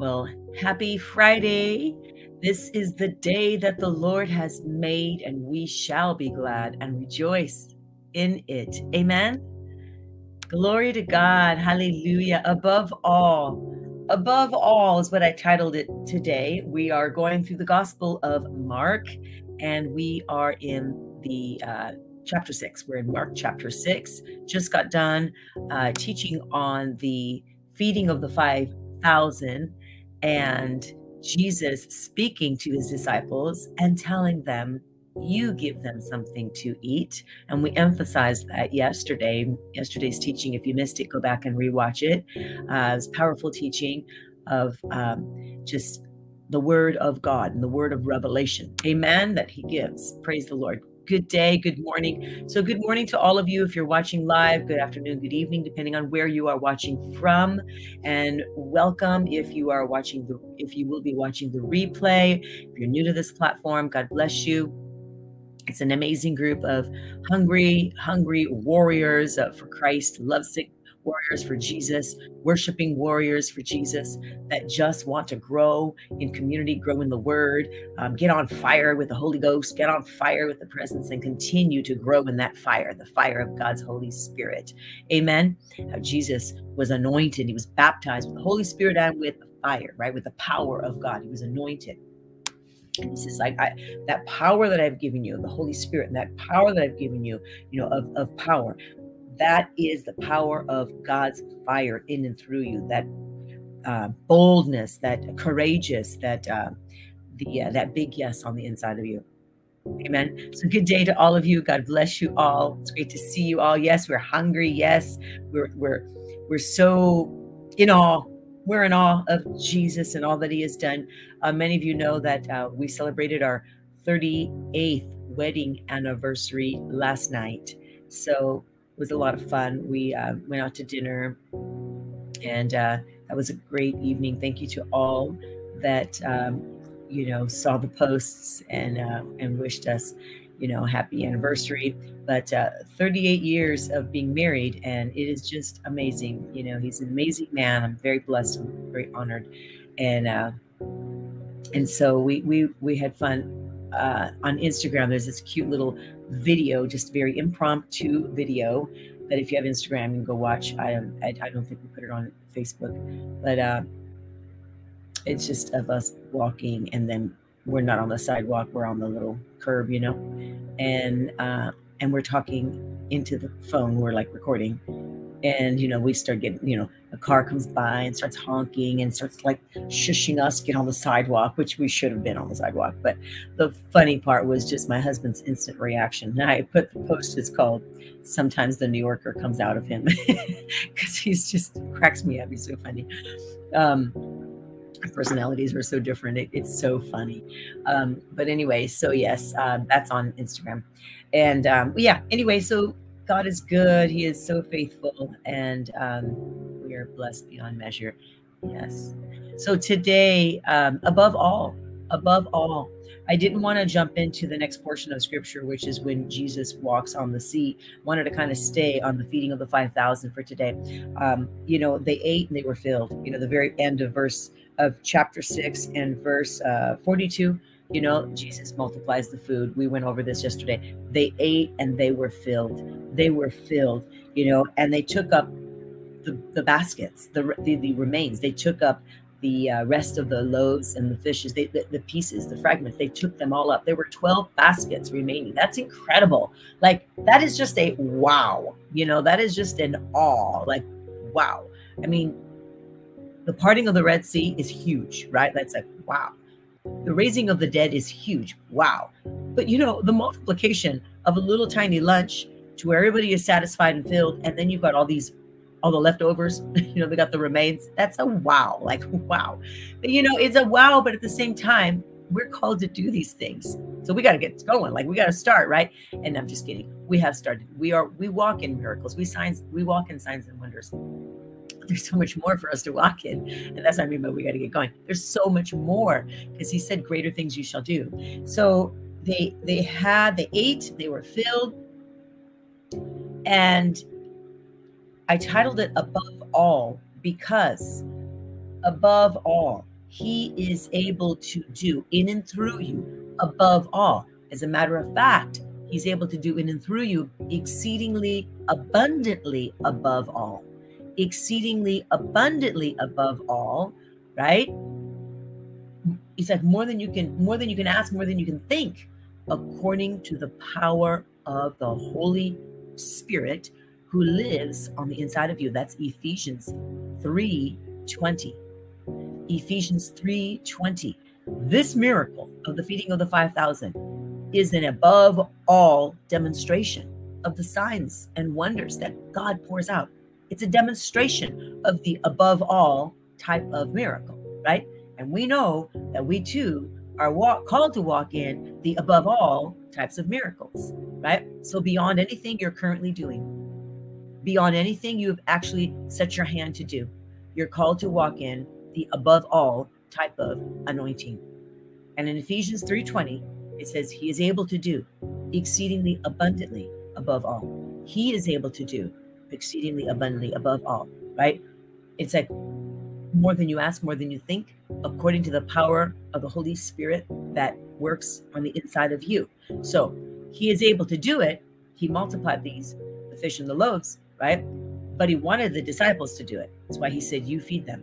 Well, happy Friday. This is the day that the Lord has made, and we shall be glad and rejoice in it. Amen. Glory to God. Hallelujah. Above all, above all is what I titled it today. We are going through the Gospel of Mark, and we are in the uh, chapter six. We're in Mark chapter six. Just got done uh, teaching on the feeding of the 5,000 and Jesus speaking to his disciples and telling them, You give them something to eat. And we emphasized that yesterday, yesterday's teaching. If you missed it, go back and rewatch it. Uh, it's powerful teaching of um, just the word of God and the word of revelation. Amen. That he gives. Praise the Lord good day, good morning. So, good morning to all of you. If you're watching live, good afternoon, good evening, depending on where you are watching from. And welcome if you are watching the, if you will be watching the replay. If you're new to this platform, God bless you. It's an amazing group of hungry, hungry warriors uh, for Christ, lovesick warriors for Jesus, worshiping warriors for Jesus that just want to grow in community, grow in the word, um, get on fire with the Holy Ghost, get on fire with the presence, and continue to grow in that fire, the fire of God's Holy Spirit. Amen. How Jesus was anointed, he was baptized with the Holy Spirit and with fire, right? With the power of God. He was anointed. And like I, that power that I've given you, the Holy Spirit, and that power that I've given you, you know, of, of power, that is the power of God's fire in and through you. That uh, boldness, that courageous, that uh, the uh, that big yes on the inside of you. Amen. So good day to all of you. God bless you all. It's great to see you all. Yes, we're hungry. Yes, we're we're we're so in awe. We're in awe of Jesus and all that He has done. Uh, many of you know that uh, we celebrated our 38th wedding anniversary last night. So it was a lot of fun. We uh, went out to dinner, and uh, that was a great evening. Thank you to all that um, you know saw the posts and uh, and wished us, you know, happy anniversary. But uh, 38 years of being married, and it is just amazing. You know, he's an amazing man. I'm very blessed. I'm very honored, and uh, and so we we we had fun uh, on Instagram. There's this cute little video, just very impromptu video that if you have Instagram, you can go watch. I, I, I don't think we put it on Facebook, but uh, it's just of us walking and then we're not on the sidewalk, we're on the little curb, you know, and uh, and we're talking into the phone. We're like recording, and you know we start getting you know a car comes by and starts honking and starts like shushing us get on the sidewalk which we should have been on the sidewalk. But the funny part was just my husband's instant reaction. And i put the post it's called sometimes the new yorker comes out of him. Because he's just cracks me up he's so funny. Um personalities were so different it, it's so funny um but anyway so yes uh, that's on instagram and um yeah anyway so God is good. He is so faithful, and um, we are blessed beyond measure. Yes. So today, um, above all, above all, I didn't want to jump into the next portion of scripture, which is when Jesus walks on the sea. Wanted to kind of stay on the feeding of the 5,000 for today. Um, you know, they ate and they were filled. You know, the very end of verse of chapter 6 and verse uh, 42 you know, Jesus multiplies the food. We went over this yesterday. They ate and they were filled. They were filled, you know, and they took up the, the baskets, the, the, the remains. They took up the uh, rest of the loaves and the fishes, they, the, the pieces, the fragments, they took them all up. There were 12 baskets remaining. That's incredible. Like, that is just a wow. You know, that is just an awe. Like, wow. I mean, the parting of the Red Sea is huge, right? That's like, wow. The raising of the dead is huge. Wow. But you know, the multiplication of a little tiny lunch to where everybody is satisfied and filled, and then you've got all these all the leftovers, you know, they got the remains. That's a wow. Like, wow. But you know, it's a wow, but at the same time, we're called to do these things. So we got to get going. Like we got to start, right? And I'm just kidding. We have started. We are we walk in miracles. We signs we walk in signs and wonders there's so much more for us to walk in. And that's what I mean by we got to get going. There's so much more because he said, Greater things you shall do. So they they had, they ate, they were filled. And I titled it Above All because above all, he is able to do in and through you above all. As a matter of fact, he's able to do in and through you exceedingly abundantly above all. Exceedingly abundantly above all, right? He said more than you can more than you can ask, more than you can think, according to the power of the Holy Spirit who lives on the inside of you. That's Ephesians 3:20. Ephesians 3:20. This miracle of the feeding of the 5000 is an above all demonstration of the signs and wonders that God pours out. It's a demonstration of the above all type of miracle, right? And we know that we too are walk, called to walk in the above all types of miracles, right? So beyond anything you're currently doing, beyond anything you've actually set your hand to do, you're called to walk in the above all type of anointing. And in Ephesians 3:20, it says he is able to do exceedingly abundantly above all. He is able to do exceedingly abundantly above all, right? It's like more than you ask, more than you think, according to the power of the Holy Spirit that works on the inside of you. So he is able to do it. He multiplied these, the fish and the loaves, right? But he wanted the disciples to do it. That's why he said, You feed them.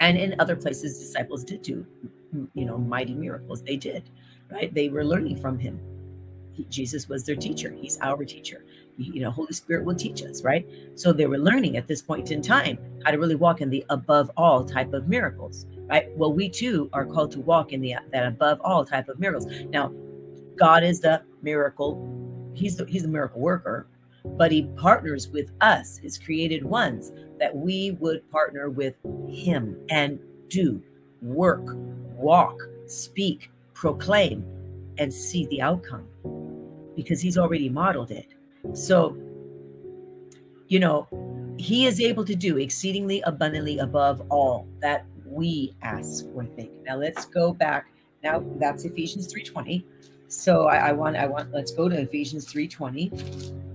And in other places, disciples did do, you know, mighty miracles. They did, right? They were learning from him. He, Jesus was their teacher. He's our teacher. You know, Holy Spirit will teach us, right? So they were learning at this point in time how to really walk in the above all type of miracles, right? Well, we too are called to walk in the that above all type of miracles. Now, God is the miracle. He's the he's the miracle worker, but he partners with us, his created ones, that we would partner with him and do work, walk, speak, proclaim, and see the outcome because he's already modeled it. So, you know, he is able to do exceedingly abundantly above all that we ask or think. Now let's go back. Now that's Ephesians 3:20. So I, I want I want let's go to Ephesians 3:20.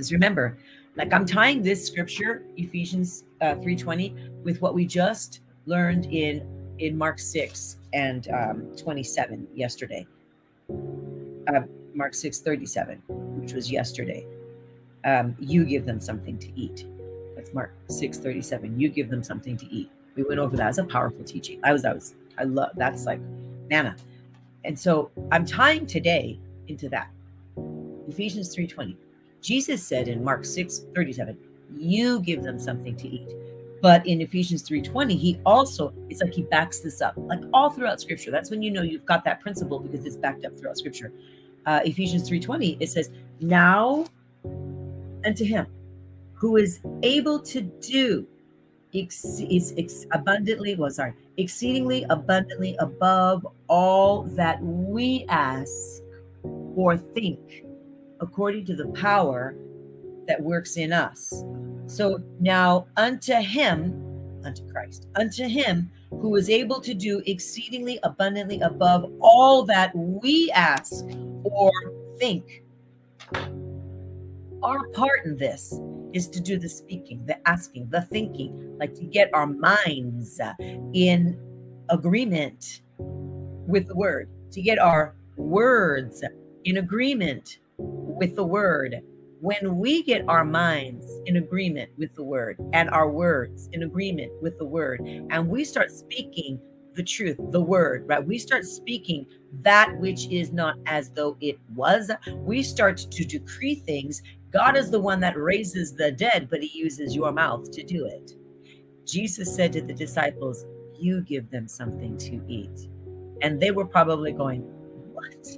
Because remember, like I'm tying this scripture, Ephesians uh, 3:20, with what we just learned in in Mark 6 and um, 27 yesterday. Uh, Mark 6 37, which was yesterday. Um, you give them something to eat. That's Mark 6 37. You give them something to eat. We went over that as a powerful teaching. I was, I was, I love that's like manna. And so I'm tying today into that. Ephesians 3:20. Jesus said in Mark 6 37, you give them something to eat. But in Ephesians 3:20, he also, it's like he backs this up, like all throughout scripture. That's when you know you've got that principle because it's backed up throughout scripture. Uh, Ephesians 3:20, it says, Now unto him who is able to do ex- is ex- abundantly, well, sorry, exceedingly abundantly above all that we ask or think according to the power that works in us. So now unto him, unto Christ, unto him who is able to do exceedingly abundantly above all that we ask or think. Our part in this is to do the speaking, the asking, the thinking, like to get our minds in agreement with the word, to get our words in agreement with the word, when we get our minds in agreement with the word and our words in agreement with the word, and we start speaking the truth, the word, right? We start speaking that which is not as though it was. We start to decree things. God is the one that raises the dead, but he uses your mouth to do it. Jesus said to the disciples, You give them something to eat. And they were probably going, What?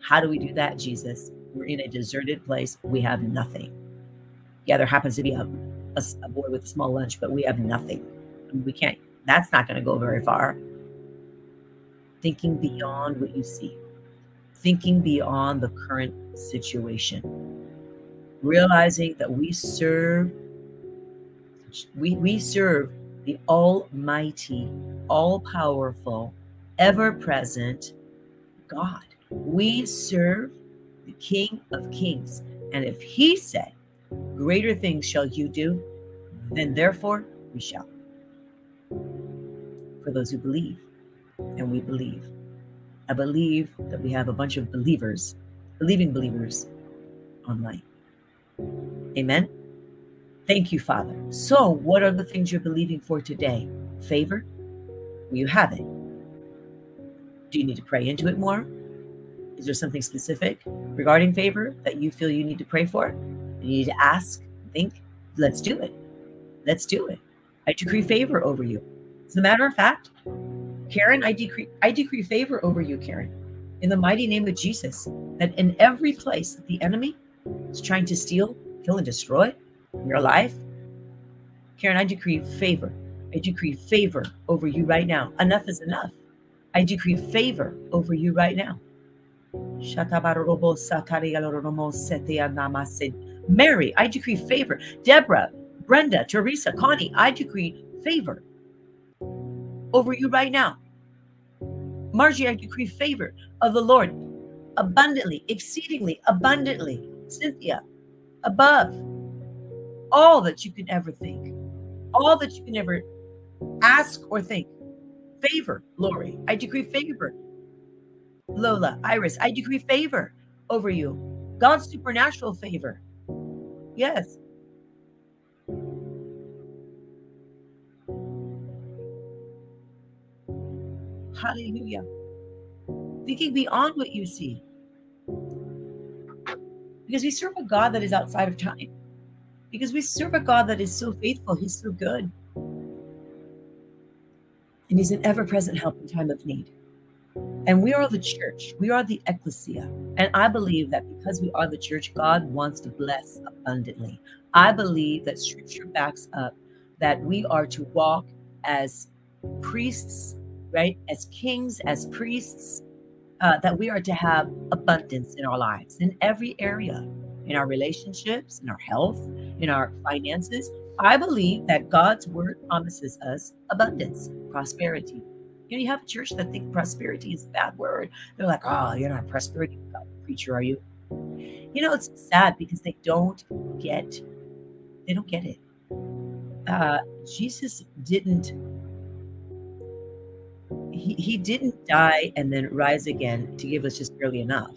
How do we do that, Jesus? We're in a deserted place. We have nothing. Yeah, there happens to be a, a, a boy with a small lunch, but we have nothing. we can't, that's not going to go very far. Thinking beyond what you see, thinking beyond the current situation, realizing that we serve, we, we serve the almighty, all powerful, ever present God. We serve the King of Kings. And if he said, Greater things shall you do, then therefore we shall. For those who believe, and we believe. I believe that we have a bunch of believers, believing believers online. Amen. Thank you, Father. So, what are the things you're believing for today? Favor? You have it. Do you need to pray into it more? Is there something specific regarding favor that you feel you need to pray for? You need to ask, think. Let's do it. Let's do it. I decree favor over you. As a matter of fact, Karen, I decree I decree favor over you, Karen, in the mighty name of Jesus. That in every place that the enemy is trying to steal, kill, and destroy your life, Karen, I decree favor. I decree favor over you right now. Enough is enough. I decree favor over you right now. Mary, I decree favor. Deborah, Brenda, Teresa, Connie, I decree favor over you right now. Margie, I decree favor of the Lord abundantly, exceedingly, abundantly. Cynthia, above all that you can ever think, all that you can ever ask or think. Favor, Lori, I decree favor. Lola, Iris, I decree favor over you. God's supernatural favor. Yes. Hallelujah. Thinking beyond what you see. Because we serve a God that is outside of time. Because we serve a God that is so faithful. He's so good. And He's an ever present help in time of need. And we are the church, we are the ecclesia. And I believe that because we are the church, God wants to bless abundantly. I believe that scripture backs up that we are to walk as priests right? As kings, as priests, uh, that we are to have abundance in our lives in every area, in our relationships, in our health, in our finances. I believe that God's word promises us abundance, prosperity. You know, you have a church that think prosperity is a bad word. They're like, oh, you're not a prosperity preacher, are you? You know, it's sad because they don't get, they don't get it. Uh, Jesus didn't he, he didn't die and then rise again to give us just barely enough.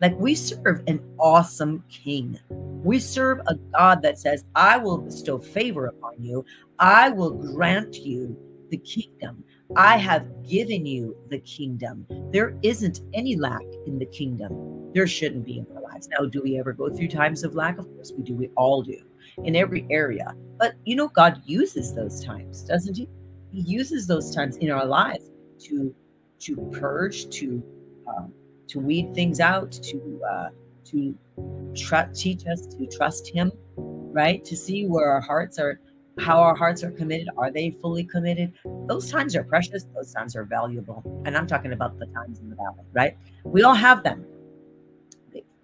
Like we serve an awesome king. We serve a God that says, I will bestow favor upon you. I will grant you the kingdom. I have given you the kingdom. There isn't any lack in the kingdom. There shouldn't be in our lives. Now, do we ever go through times of lack? Of course we do. We all do in every area. But you know, God uses those times, doesn't He? He uses those times in our lives to to purge, to um, to weed things out, to uh, to tr- teach us to trust Him, right? To see where our hearts are, how our hearts are committed. Are they fully committed? Those times are precious. Those times are valuable. And I'm talking about the times in the valley, right? We all have them.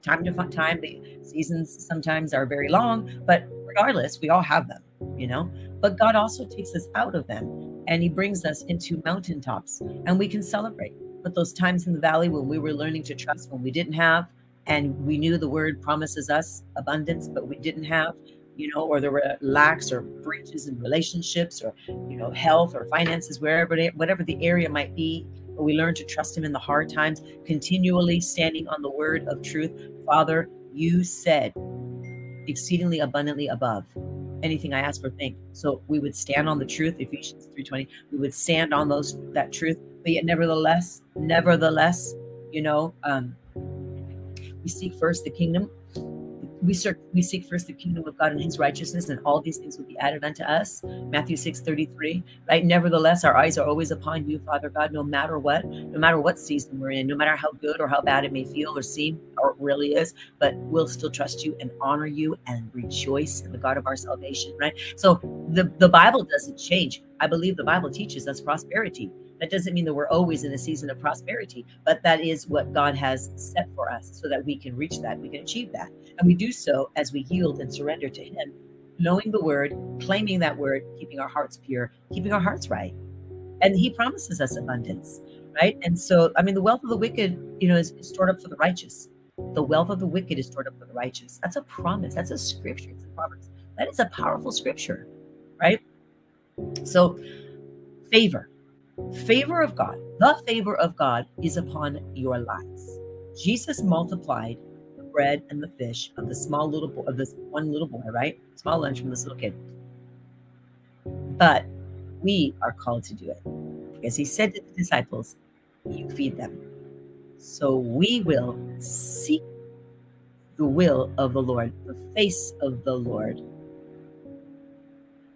Time to time, the seasons sometimes are very long, but regardless, we all have them, you know. But God also takes us out of them and he brings us into mountaintops and we can celebrate. But those times in the valley when we were learning to trust, when we didn't have, and we knew the word promises us abundance, but we didn't have, you know, or there were lacks or breaches in relationships or, you know, health or finances, wherever, whatever the area might be, but we learn to trust him in the hard times, continually standing on the word of truth. Father, you said exceedingly abundantly above anything I ask or think. So we would stand on the truth, Ephesians 3:20. We would stand on those that truth, but yet nevertheless, nevertheless, you know, um, we seek first the kingdom we seek we seek first the kingdom of God and his righteousness, and all these things will be added unto us. Matthew 6 33. Right. Nevertheless, our eyes are always upon you, Father God, no matter what, no matter what season we're in, no matter how good or how bad it may feel or seem or it really is, but we'll still trust you and honor you and rejoice in the God of our salvation. Right. So the, the Bible doesn't change. I believe the Bible teaches us prosperity. That doesn't mean that we're always in a season of prosperity, but that is what God has set for us so that we can reach that, we can achieve that. And we do so as we yield and surrender to Him, knowing the word, claiming that word, keeping our hearts pure, keeping our hearts right. And He promises us abundance, right? And so, I mean, the wealth of the wicked, you know, is, is stored up for the righteous. The wealth of the wicked is stored up for the righteous. That's a promise. That's a scripture. It's a Proverbs. That is a powerful scripture, right? So, favor, favor of God, the favor of God is upon your lives. Jesus multiplied the bread and the fish of the small little boy, of this one little boy, right? Small lunch from this little kid. But we are called to do it because he said to the disciples, You feed them. So we will seek the will of the Lord, the face of the Lord.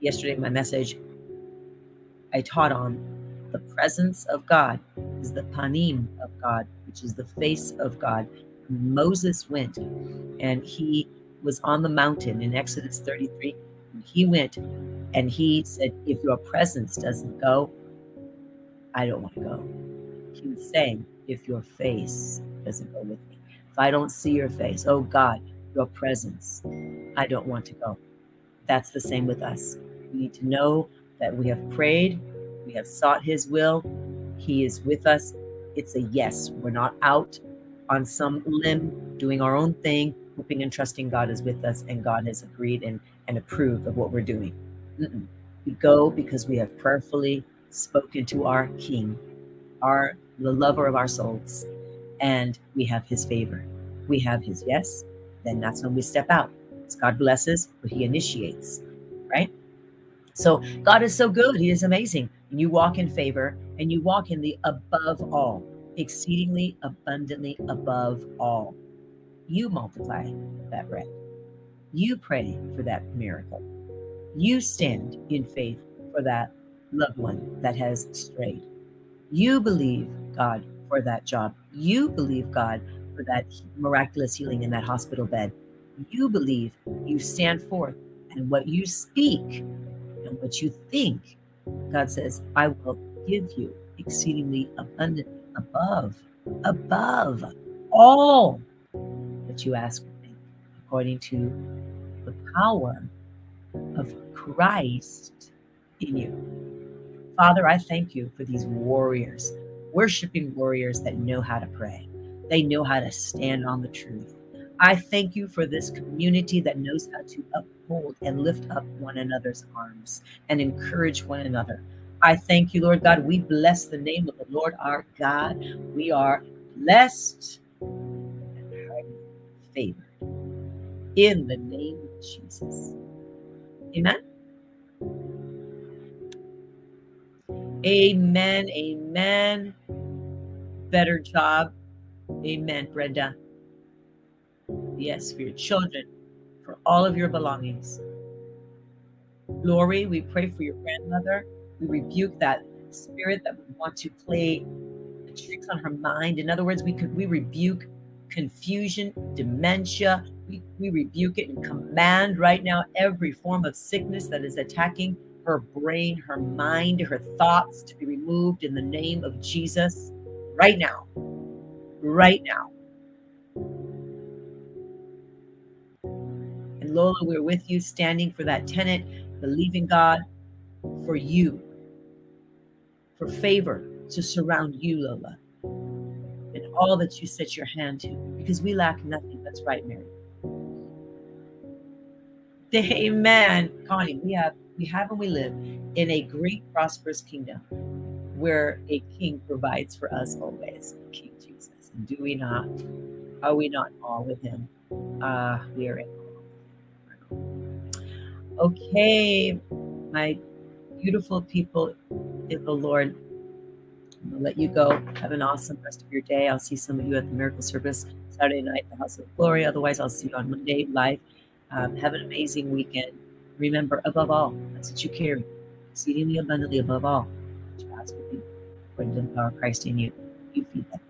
Yesterday, my message, I taught on the presence of God is the panim of God, which is the face of God. Moses went and he was on the mountain in Exodus 33. He went and he said, If your presence doesn't go, I don't want to go. He was saying, If your face doesn't go with me, if I don't see your face, oh God, your presence, I don't want to go. That's the same with us. We need to know that we have prayed, we have sought his will, he is with us. It's a yes. We're not out on some limb doing our own thing, hoping and trusting God is with us and God has agreed and, and approved of what we're doing. Mm-mm. We go because we have prayerfully spoken to our King, our the lover of our souls, and we have his favor. We have his yes, then that's when we step out. God blesses, but he initiates, right? So God is so good. He is amazing. And you walk in favor and you walk in the above all, exceedingly abundantly above all. You multiply that bread. You pray for that miracle. You stand in faith for that loved one that has strayed. You believe God for that job. You believe God for that miraculous healing in that hospital bed. You believe, you stand forth, and what you speak and what you think, God says, I will give you exceedingly abundantly above, above all that you ask think, according to the power of Christ in you. Father, I thank you for these warriors worshiping warriors that know how to pray. They know how to stand on the truth. I thank you for this community that knows how to uphold and lift up mm. one another's arms and encourage one another. I thank you, Lord God. We bless the name of the Lord our God. We are blessed and highly favored in the name of Jesus. Amen. Amen. Amen. Better job. Amen, Brenda. Yes, for your children, all of your belongings. Lori, we pray for your grandmother. We rebuke that spirit that would want to play tricks on her mind. In other words, we could we rebuke confusion, dementia. We, we rebuke it and command right now every form of sickness that is attacking her brain, her mind, her thoughts to be removed in the name of Jesus right now. Right now. Lola, we're with you, standing for that tenant, believing God for you, for favor to surround you, Lola, and all that you set your hand to, because we lack nothing. That's right, Mary. Amen. Connie, we have we have and we live in a great prosperous kingdom where a king provides for us always king jesus and do we not are we not all with him uh we are in okay my beautiful people in the lord. Gonna let you go. Have an awesome rest of your day. I'll see some of you at the miracle service saturday night the house of glory. Otherwise i'll see you on monday live. Um, have an amazing weekend. Remember, above all, that's what you carry, exceedingly abundantly above all, of you, according to the power of Christ in you. You feed you.